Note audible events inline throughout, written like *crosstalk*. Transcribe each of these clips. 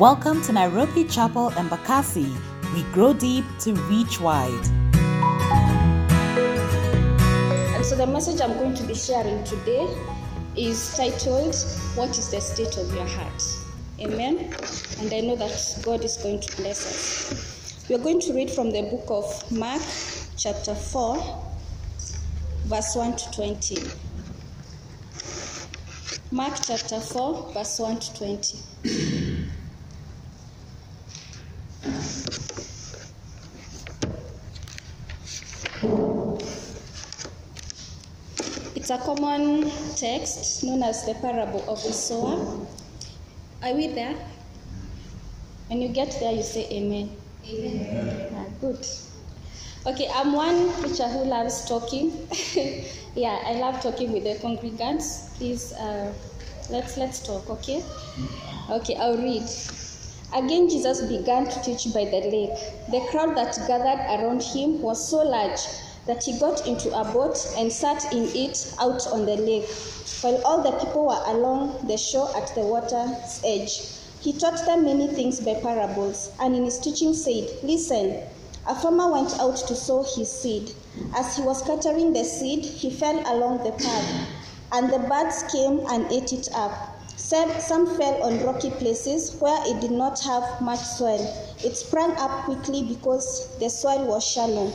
Welcome to Nairobi Chapel Embakasi. We grow deep to reach wide. And so the message I'm going to be sharing today is titled, What is the State of Your Heart? Amen. And I know that God is going to bless us. We are going to read from the book of Mark, chapter 4, verse 1 to 20. Mark chapter 4, verse 1 to 20. It's a common text known as the parable of the sower. Are we there? When you get there, you say amen. Amen. Ah, good. Okay, I'm one preacher who loves talking. *laughs* yeah, I love talking with the congregants. Please, uh, let's let's talk. Okay. Okay, I'll read. Again, Jesus began to teach by the lake. The crowd that gathered around him was so large that he got into a boat and sat in it out on the lake, while all the people were along the shore at the water's edge. He taught them many things by parables, and in his teaching said, Listen, a farmer went out to sow his seed. As he was scattering the seed, he fell along the path, and the birds came and ate it up. Some, fell on rocky places where it did not have much soil. It sprang up quickly because the soil was shallow.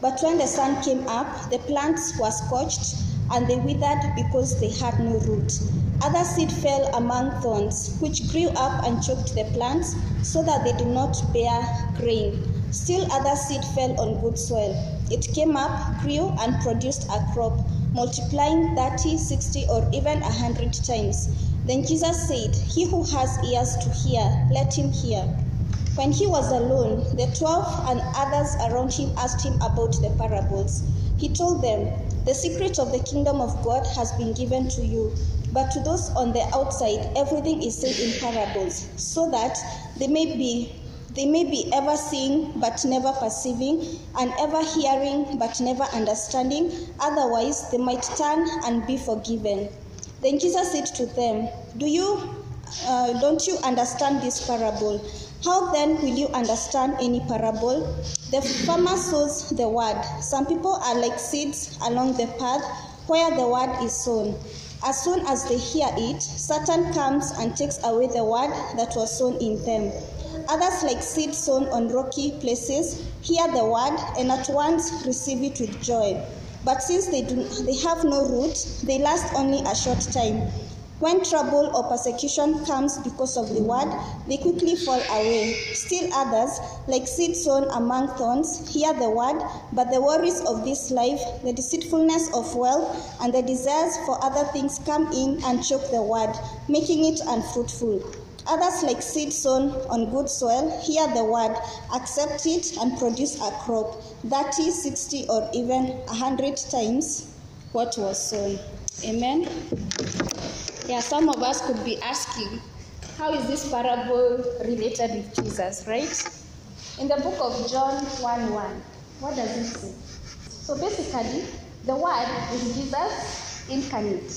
But when the sun came up, the plants were scorched and they withered because they had no root. Other seed fell among thorns, which grew up and choked the plants so that they did not bear grain. Still, other seed fell on good soil. It came up, grew, and produced a crop, multiplying 30, 60, or even a hundred times. Then Jesus said, He who has ears to hear, let him hear. When he was alone, the twelve and others around him asked him about the parables. He told them, The secret of the kingdom of God has been given to you, but to those on the outside, everything is said in parables, so that they may be they may be ever seeing but never perceiving, and ever hearing but never understanding, otherwise they might turn and be forgiven. Then Jesus said to them, Do you uh, don't you understand this parable? How then will you understand any parable? The farmer sows the word. Some people are like seeds along the path where the word is sown. As soon as they hear it, Satan comes and takes away the word that was sown in them. Others, like seed sown on rocky places, hear the word and at once receive it with joy. But since they, do, they have no root, they last only a short time. When trouble or persecution comes because of the word, they quickly fall away. Still others, like seed sown among thorns, hear the word, but the worries of this life, the deceitfulness of wealth, and the desires for other things come in and choke the word, making it unfruitful. Others, like seed sown on good soil, hear the word, accept it, and produce a crop 30, 60, or even 100 times what was sown. Amen. Yeah, some of us could be asking, how is this parable related with Jesus, right? In the book of John 1 1, what does it say? So basically, the word is Jesus incarnate.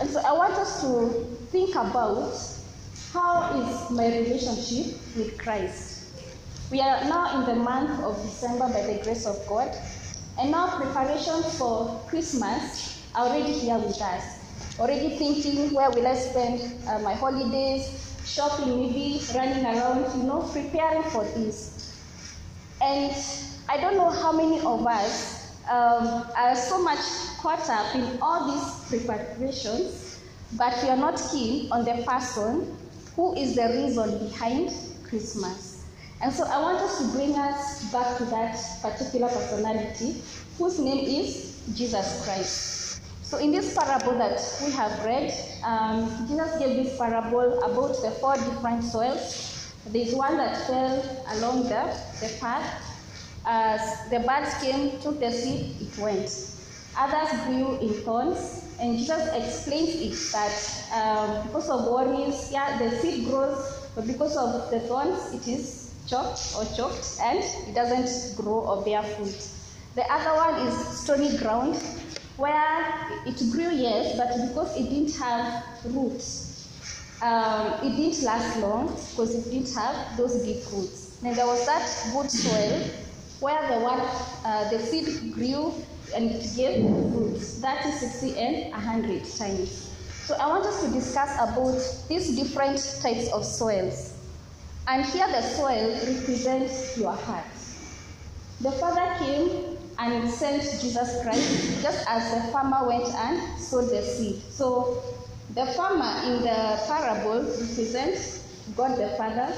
And so I want us to think about how is my relationship with Christ? We are now in the month of December by the grace of God, and now preparations for Christmas are already here with us. Already thinking where will I spend uh, my holidays, shopping, maybe running around, you know, preparing for this. And I don't know how many of us um, are so much caught up in all these preparations, but we are not keen on the person who is the reason behind Christmas. And so I want us to bring us back to that particular personality whose name is Jesus Christ. So in this parable that we have read, um, Jesus gave this parable about the four different soils. There's one that fell along the, the path. As the birds came, took the seed, it went. Others grew in thorns, and Jesus explains it that um, because of worries, yeah, the seed grows, but because of the thorns, it is chopped or choked, and it doesn't grow or bear fruit. The other one is stony ground, where it grew, yes, but because it didn't have roots, um, it didn't last long because it didn't have those deep roots. Then there was that good soil where the one, uh, the seed grew and it gave roots That is 60 and 100 times. So I want us to discuss about these different types of soils. And here the soil represents your heart. The Father came and sent Jesus Christ just as the farmer went and sowed the seed. So the farmer in the parable represents God the Father.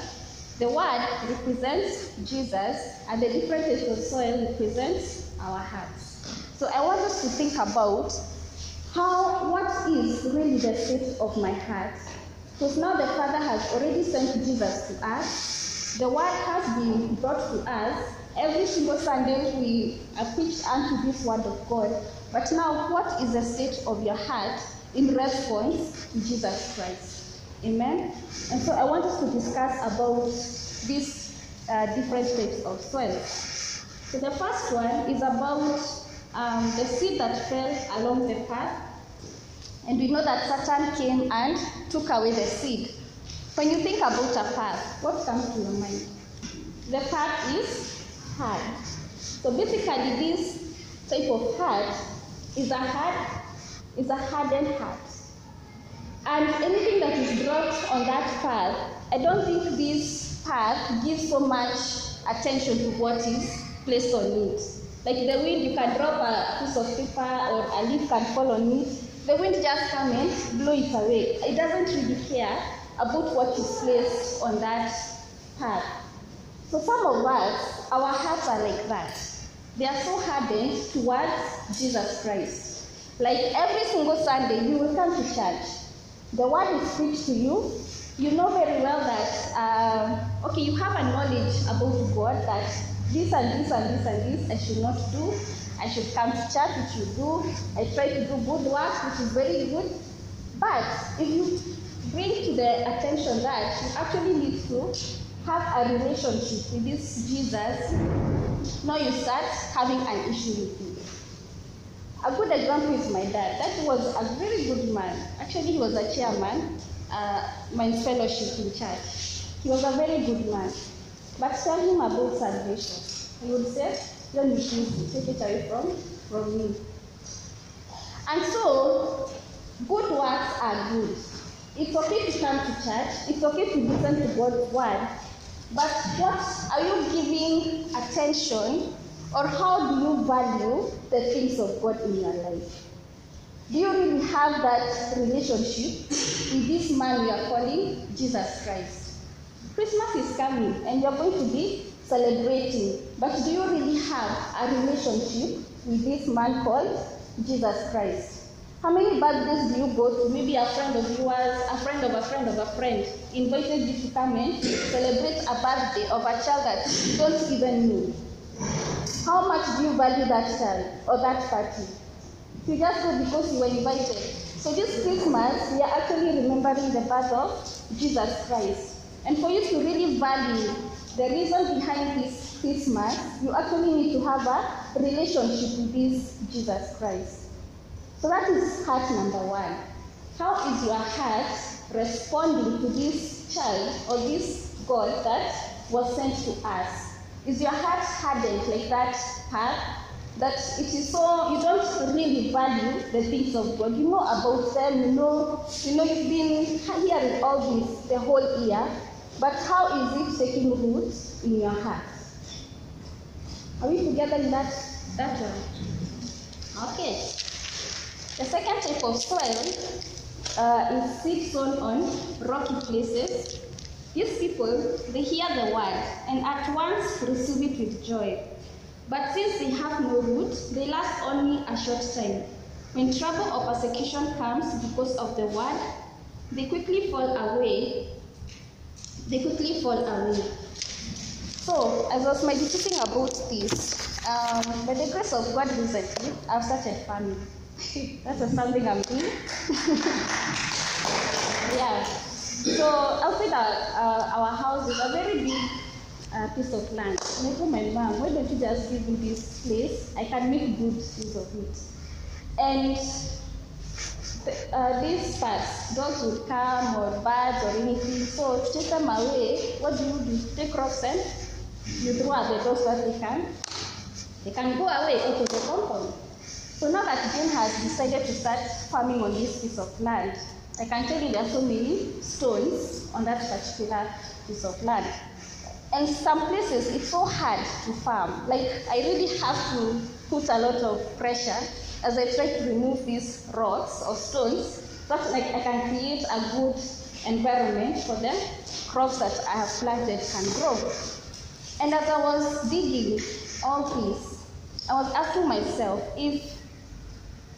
The word represents Jesus, and the different types of soil represents our hearts. So I want us to think about how what is really the state of my heart. Because now the Father has already sent Jesus to us. The word has been brought to us. Every single Sunday we are preached unto this word of God. But now, what is the state of your heart in response to Jesus Christ? Amen. And so I want us to discuss about these uh, different types of soil. So the first one is about um, the seed that fell along the path. And we know that Satan came and took away the seed. When you think about a path, what comes to your mind? The path is hard. So basically, this type of heart is a hard, is a hardened heart. And anything that is dropped on that path, I don't think this path gives so much attention to what is placed on it. Like the wind, you can drop a piece of paper or a leaf can fall on it. The wind just comes and blow it away. It doesn't really care about what is placed on that path. So some of us, our hearts are like that. They are so hardened towards Jesus Christ. Like every single Sunday, you will come to church. The word is preached to you. You know very well that, um, okay, you have a knowledge about God that this and this and this and this I should not do. I should come to church, which you do. I try to do good work, which is very good. But if you bring to the attention that you actually need to have a relationship with this Jesus, now you start having an issue with him. A good example is my dad. That was a very good man. Actually, he was a chairman, uh, my fellowship in church. He was a very good man. But tell him about salvation. He would say, Let me please take it away from, from me. And so, good works are good. It's okay to come to church, it's okay to listen to God's word, but what are you giving attention or how do you value the things of God in your life? Do you really have that relationship with this man we are calling Jesus Christ? Christmas is coming and you're going to be celebrating, but do you really have a relationship with this man called Jesus Christ? How many birthdays do you go to? Maybe a friend of yours, a friend of a friend of a friend invited you to come and celebrate a birthday of a child that you don't even know. How much do you value that child or that party? You just go because you were invited. So this Christmas, we are actually remembering the birth of Jesus Christ. And for you to really value the reason behind this Christmas, you actually need to have a relationship with this Jesus Christ. So that is heart number one. How is your heart responding to this child or this God that was sent to us? Is your heart hardened like that heart? That it is so you don't really value the things of God. You know about them, you know, you know you've been hearing all this the whole year, but how is it taking root in your heart? Are we together in that that one? Okay. The second type of soil uh, is seed sown on rocky places. These people, they hear the word and at once receive it with joy. But since they have no root, they last only a short time. When trouble or persecution comes because of the word, they quickly fall away. They quickly fall away. So, as I was meditating about this, um, by the grace of God recently, I've started farming. *laughs* That's a something I'm doing. yeah. So outside our, uh, our house is a very big uh, piece of land. And I told my mom, why don't you just give me this place? I can make good use of it. And uh, these parts, dogs would come or birds or anything. So to take them away, what do you do? Take rocks and you throw at the dogs so that they can they can go away of the compound. So now that Jane has decided to start farming on this piece of land, I can tell you there are so many stones on that particular piece of land. And some places it's so hard to farm. Like I really have to put a lot of pressure as I try to remove these rocks or stones, so that like I can create a good environment for the crops that I have planted can grow. And as I was digging all this, I was asking myself if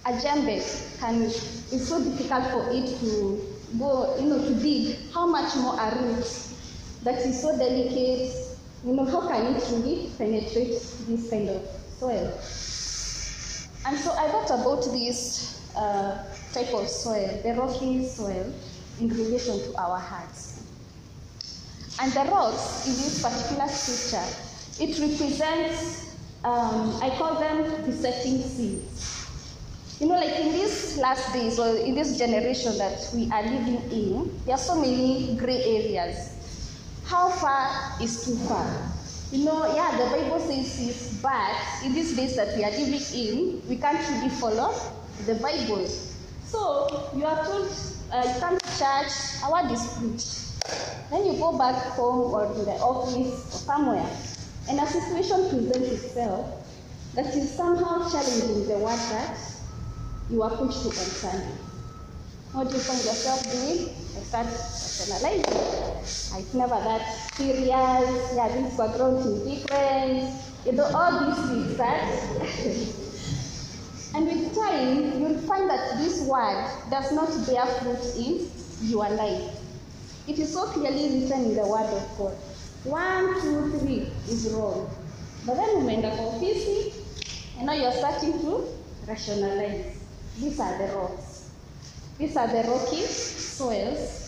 a jembe can it's so difficult for it to go, you know, to dig, how much more a root that is so delicate, you know, how can it really penetrate this kind of soil? And so I thought about this uh, type of soil, the rocky soil, in relation to our hearts. And the rocks in this particular scripture, it represents, um, I call them besetting sins. You know, like in these last days or in this generation that we are living in, there are so many gray areas. How far is too far? You know, yeah, the Bible says this, but in these days that we are living in, we can't really follow the Bible. So you are told uh, you come to church, a word. Then you go back home or to the office or somewhere, and a situation presents itself that is somehow challenging the word that you are pushed to understand. What do you find yourself doing? I start rationalizing. It's never that serious. Yeah, things were grown to different. You know, all these things that. *laughs* and with time, you'll find that this word does not bear fruit in your life. It is so clearly written in the Word of God. One, two, three is wrong. But then umeenda kwa ofisi, and now you're starting to rationalize. These are the rocks. These are the rocky soils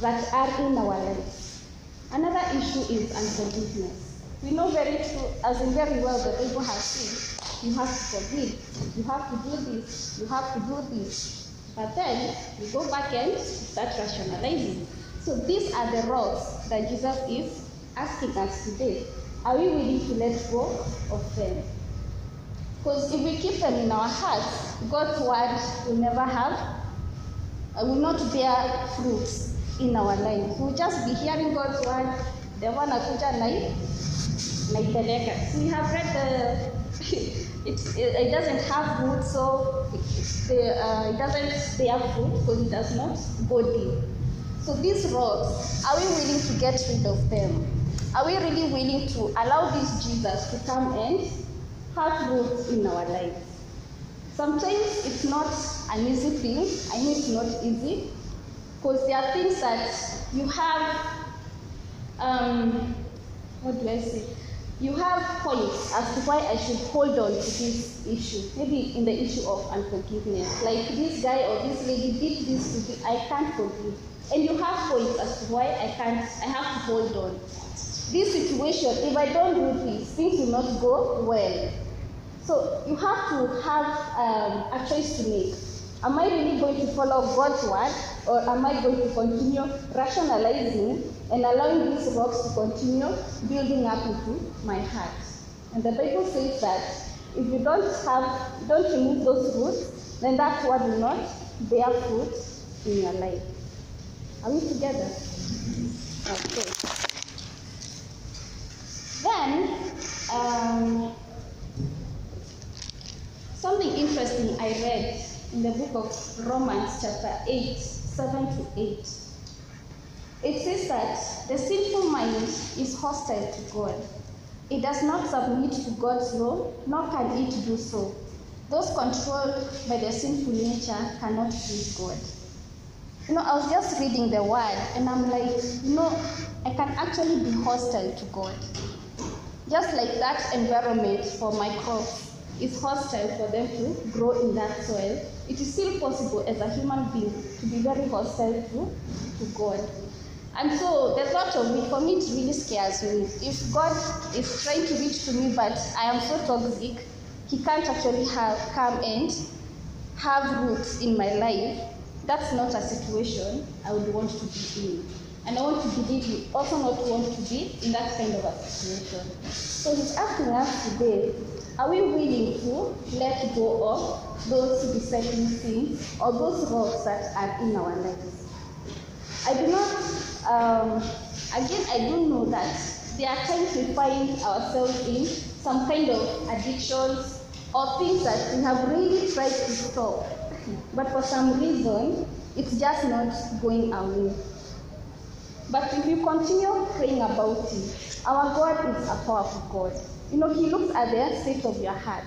that are in our lives. Another issue is unforgiveness. We know very true, as in very well, the Bible has said, you have to forgive, you have to do this, you have to do this. But then you go back and start rationalizing. So these are the rocks that Jesus is asking us today. Are we willing to let go of them? Because if we keep them in our hearts, God's word will never have, uh, will not bear fruits in our life. We'll just be hearing God's word, the one akuja nai naipeleka. We have read the, *laughs* it, it, doesn't have root, so it, uh, it doesn't bear fruit because it does not go deep. So these rocks, are we willing to get rid of them? Are we really willing to allow this Jesus to come and have roots in our lives? Sometimes it's not an easy thing. I know it's not easy because there are things that you have, um, what do I say? You have points as to why I should hold on to this issue. Maybe in the issue of unforgiveness. Like this guy or this lady did this to me, I can't forgive. And you have points as to why I can't, I have to hold on. This situation, if I don't do this, things will not go well. So you have to have um, a choice to make. Am I really going to follow God's word or am I going to continue rationalizing and allowing these rocks to continue building up into my heart? And the Bible says that if you don't have, don't remove those roots, then that word will not bear fruit in your life. Are we together? Okay. Then, um, something interesting I read in the book of Romans, chapter 8, 7 to 8. It says that the sinful mind is hostile to God. It does not submit to God's law, nor can it do so. Those controlled by the sinful nature cannot please God. You know, I was just reading the word and I'm like, you know, I can actually be hostile to God. Just like that environment for my crops is hostile for them to grow in that soil, it is still possible as a human being to be very hostile to, to God. And so the thought of it, for me, it really scares me. If God is trying to reach to me, but I am so toxic, He can't actually have come and have roots in my life, that's not a situation I would want to be in. And I want to believe you also not want to be in that kind of a situation. So he's asking us today, are we willing to let go of those besetting sins or those rocks that are in our lives? I do not, um, again, I do know that there are times we find ourselves in some kind of addictions or things that we have really tried to stop, but for some reason, it's just not going away. But if you continue praying about it, our God is a powerful God. You know, He looks at the state of your heart.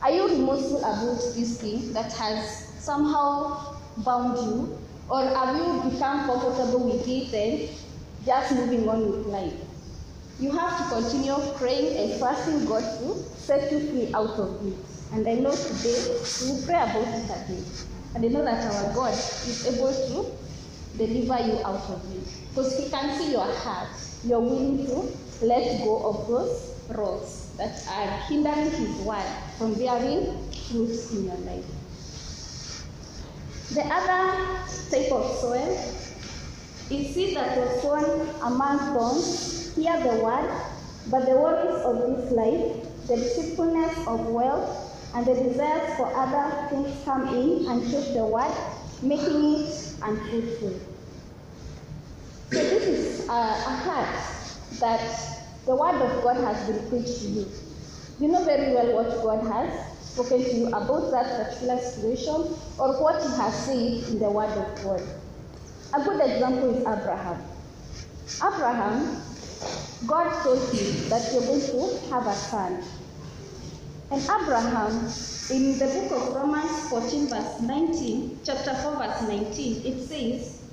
Are you remorseful about this thing that has somehow bound you? Or have you become comfortable with it and just moving on with life? You have to continue praying and trusting God to set you free out of it. And I know today we will pray about it again. And I know that our God is able to deliver you out of it. Because He can see your heart. You're willing to let go of those rocks that are hindering His word from bearing fruits in your life. The other type of soil is seed that was sown among thorns. Hear the word, but the worries of this life, the deceitfulness of wealth, and the desires for other things come in and choke the word, making it unfruitful. So this is uh, a, a heart that the word of God has been preached to you. You know very well what God has spoken to you about that particular situation or what He has said in the word of God. A good example is Abraham. Abraham, God told him that you're going to have a son. And Abraham, in the book of Romans 14, verse 19, chapter 4, verse 19, it says,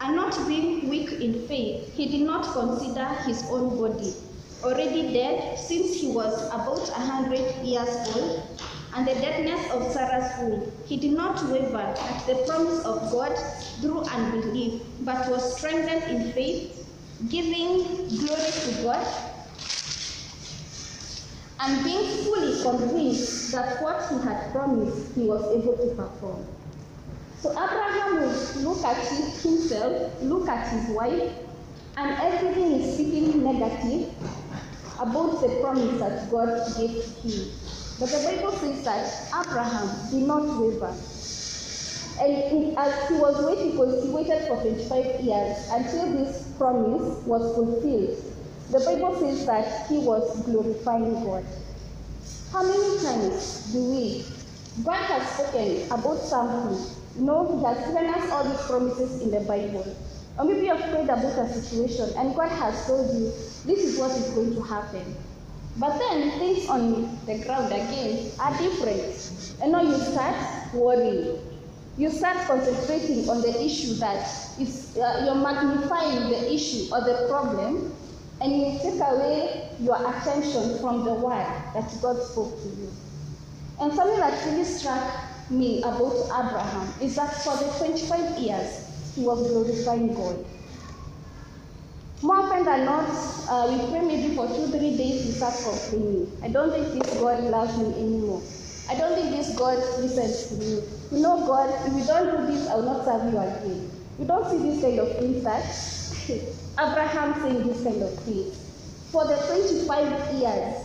And not being weak in faith, he did not consider his own body already dead since he was about a hundred years old, and the deadness of Sarah's womb. He did not waver at the promise of God through unbelief, but was strengthened in faith, giving glory to God and being fully convinced that what he had promised he was able to perform. So Abraham would look at himself, look at his wife, and everything is speaking negative about the promise that God gave him. But the Bible says that Abraham did not waver. And as he was waiting, because he waited for 25 years until this promise was fulfilled. The Bible says that he was glorifying God. How many times do we? God has spoken about something. Know, He has given us all these promises in the Bible. Or maybe you have prayed about a situation and God has told you this is what is going to happen. But then things on the ground again are different. And now you start worrying. You start concentrating on the issue that is, uh, you're magnifying the issue or the problem, and you take away your attention from the word that God spoke to you. And something that really struck me about Abraham is that for the 25 years, he was glorifying God. More often than not, uh, we pray maybe for two, three days, we start complaining. I don't think this God loves me anymore. I don't think this God listens to me. You know, God, if you don't do this, I will not serve you again. You don't see this kind of things *laughs* that Abraham saying this kind of things. For the 25 years,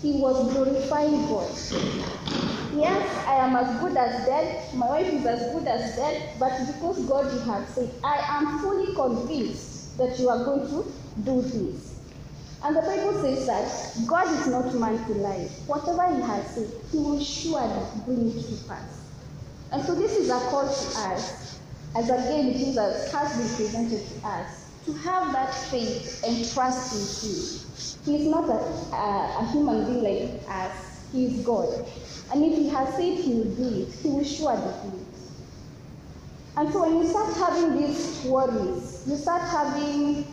he was glorifying God. Yes, I am as good as dead, my wife is as good as dead, but because God you have said, I am fully convinced that you are going to do this. And the Bible says that God is not man to lie. Whatever he has said, he will surely bring it to pass. And so this is a call to us, as again Jesus has been presented to us, to have that faith and trust in him. He is not a, a, a human being like us, he is God. And if he has said he will do it, he will surely do it. And so when you start having these worries, you start having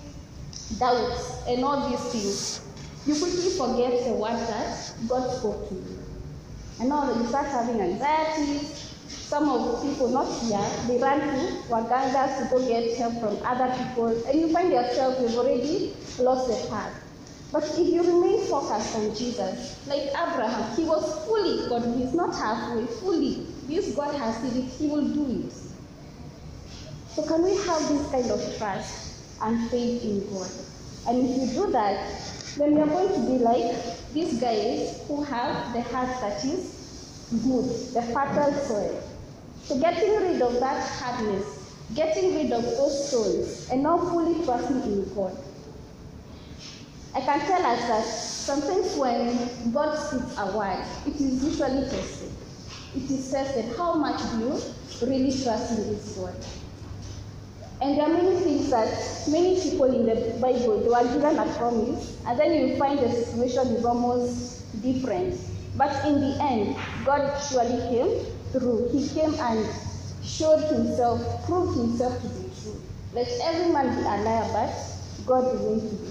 doubts and all these things, you quickly forget the word that God spoke to you. And now that you start having anxiety. Some of the people not here, they run to wagangas to go get help from other people, and you find yourself you've already lost the path. But if you remain focused on Jesus, like Abraham, he was fully God, he's not halfway, fully this God has said it, He will do it. So, can we have this kind of trust and faith in God? And if you do that, then we are going to be like these guys who have the heart that is good, the fertile soil. So, getting rid of that hardness, getting rid of those souls, and now fully trusting in God. I can tell us that sometimes when God speaks a word, it is usually tested. It is tested. How much do you really trust in this word. And there are many things that many people in the Bible they were given a promise, and then you find the situation is almost different. But in the end, God surely came through. He came and showed himself, proved himself to be true. Let every man be a liar, but God remains to be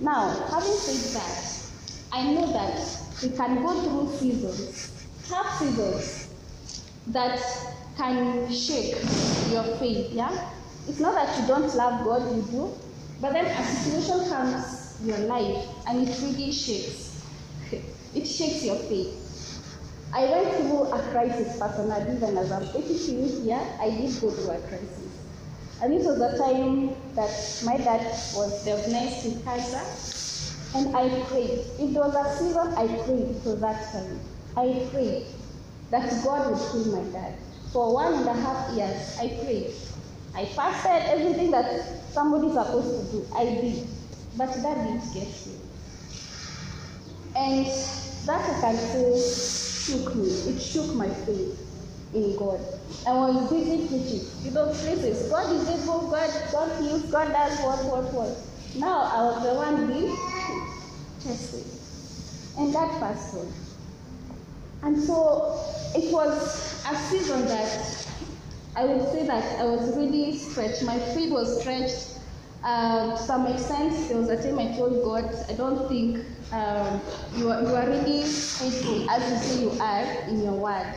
Now, having said that, I know that we can go through seasons, tough seasons, that can shake your faith, yeah? It's not that you don't love God, you do, but then a situation comes in your life and it really shakes. *laughs* it shakes your faith. I went through a crisis personally, even as I'm 82 here, I did go through a crisis. And this was the time that my dad was diagnosed with cancer. And I prayed. There was a season I prayed for that time, I prayed that God would heal my dad. For one and a half years, I prayed. I fasted everything that somebody's supposed to do. I did. But that didn't get healed. And that I can say shook me. It shook my faith in God. I was busy preaching. You know, places. God is able, God, God heals, God does what, what, what. Now I was the one being tested. And that passed on. And so it was a season that I would say that I was really stretched. My feet was stretched. Uh, to some extent, there was a time I told God, I don't think um, you, are, you are really faithful as you say you are in your word.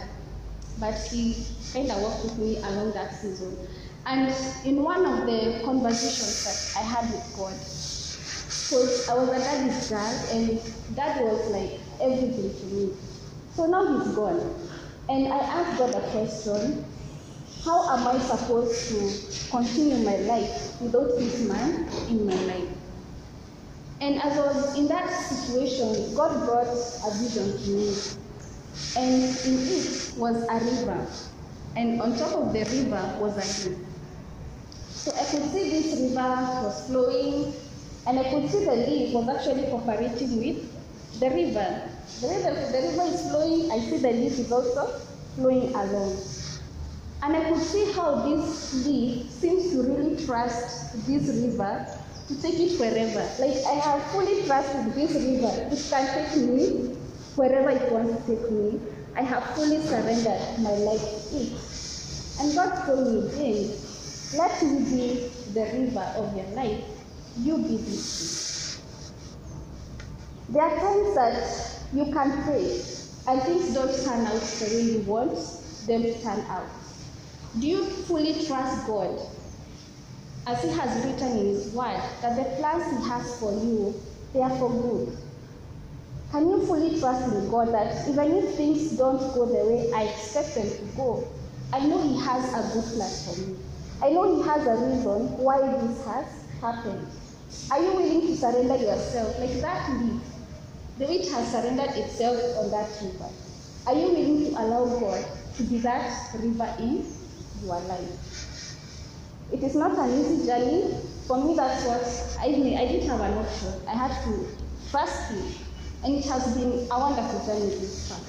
But He kind of walked with me along that season. And in one of the conversations that I had with God, because I was a daddy's girl, and dad was like everything to me. So now he's gone. And I asked God a question How am I supposed to continue my life without this man in my life? And as I was in that situation, God brought a vision to me. And in it was a river. And on top of the river was a hill. So I could see this river was flowing, and I could see the leaf was actually cooperating with the river. The river, the river is flowing, I see the leaf is also flowing along. And I could see how this leaf seems to really trust this river to take it wherever. Like I have fully trusted this river. It can take me wherever it wants to take me. I have fully surrendered my life to it. And God told me, James, let me be the river of your life. You be this. There are times that you can pray and things don't turn out the way you want them to turn out. Do you fully trust God? As He has written in His Word, that the plans He has for you, they are for good. Can you fully trust in God that even if things don't go the way I expect them to go, I know He has a good plan for me. I know He has a reason why this has happened. Are you willing to surrender yourself like that leaf? The wheat has surrendered itself on that river. Are you willing to allow God to be that river in your life? It is not an easy journey. For me, that's what I. I didn't have an option. I had to Him. And it has been a wonderful journey this far.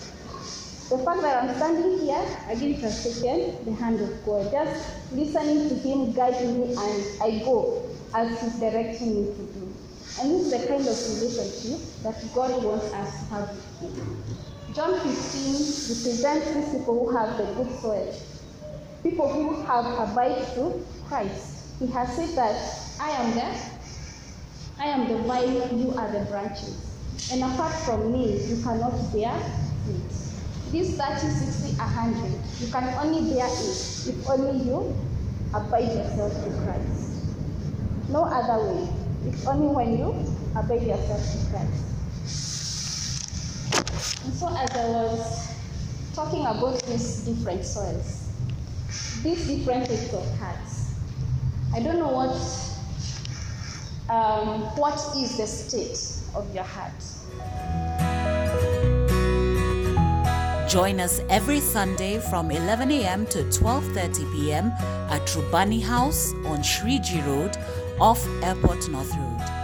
The fact that I'm standing here, I didn't have taken the hand of God. Just listening to Him guiding me, and I go as He's directing me to do. And this is the kind of relationship that God wants us to have with Him. John 15 represents these people who have the good soil, people who have abided to Christ. He has said that I am the I am the vine, you are the branches. And apart from me, you cannot bear fruit. This 30, 60, 100, you can only bear it if only you abide yourself to Christ. No other way. It's only when you abide yourself to Christ. And so, as I was talking about these different soils, these different types of hearts, I don't know what um, what is the state of your heart. Join us every Sunday from 11 a.m. to 12:30 p.m. at Rubani House on Shriji Road off Airport North Road.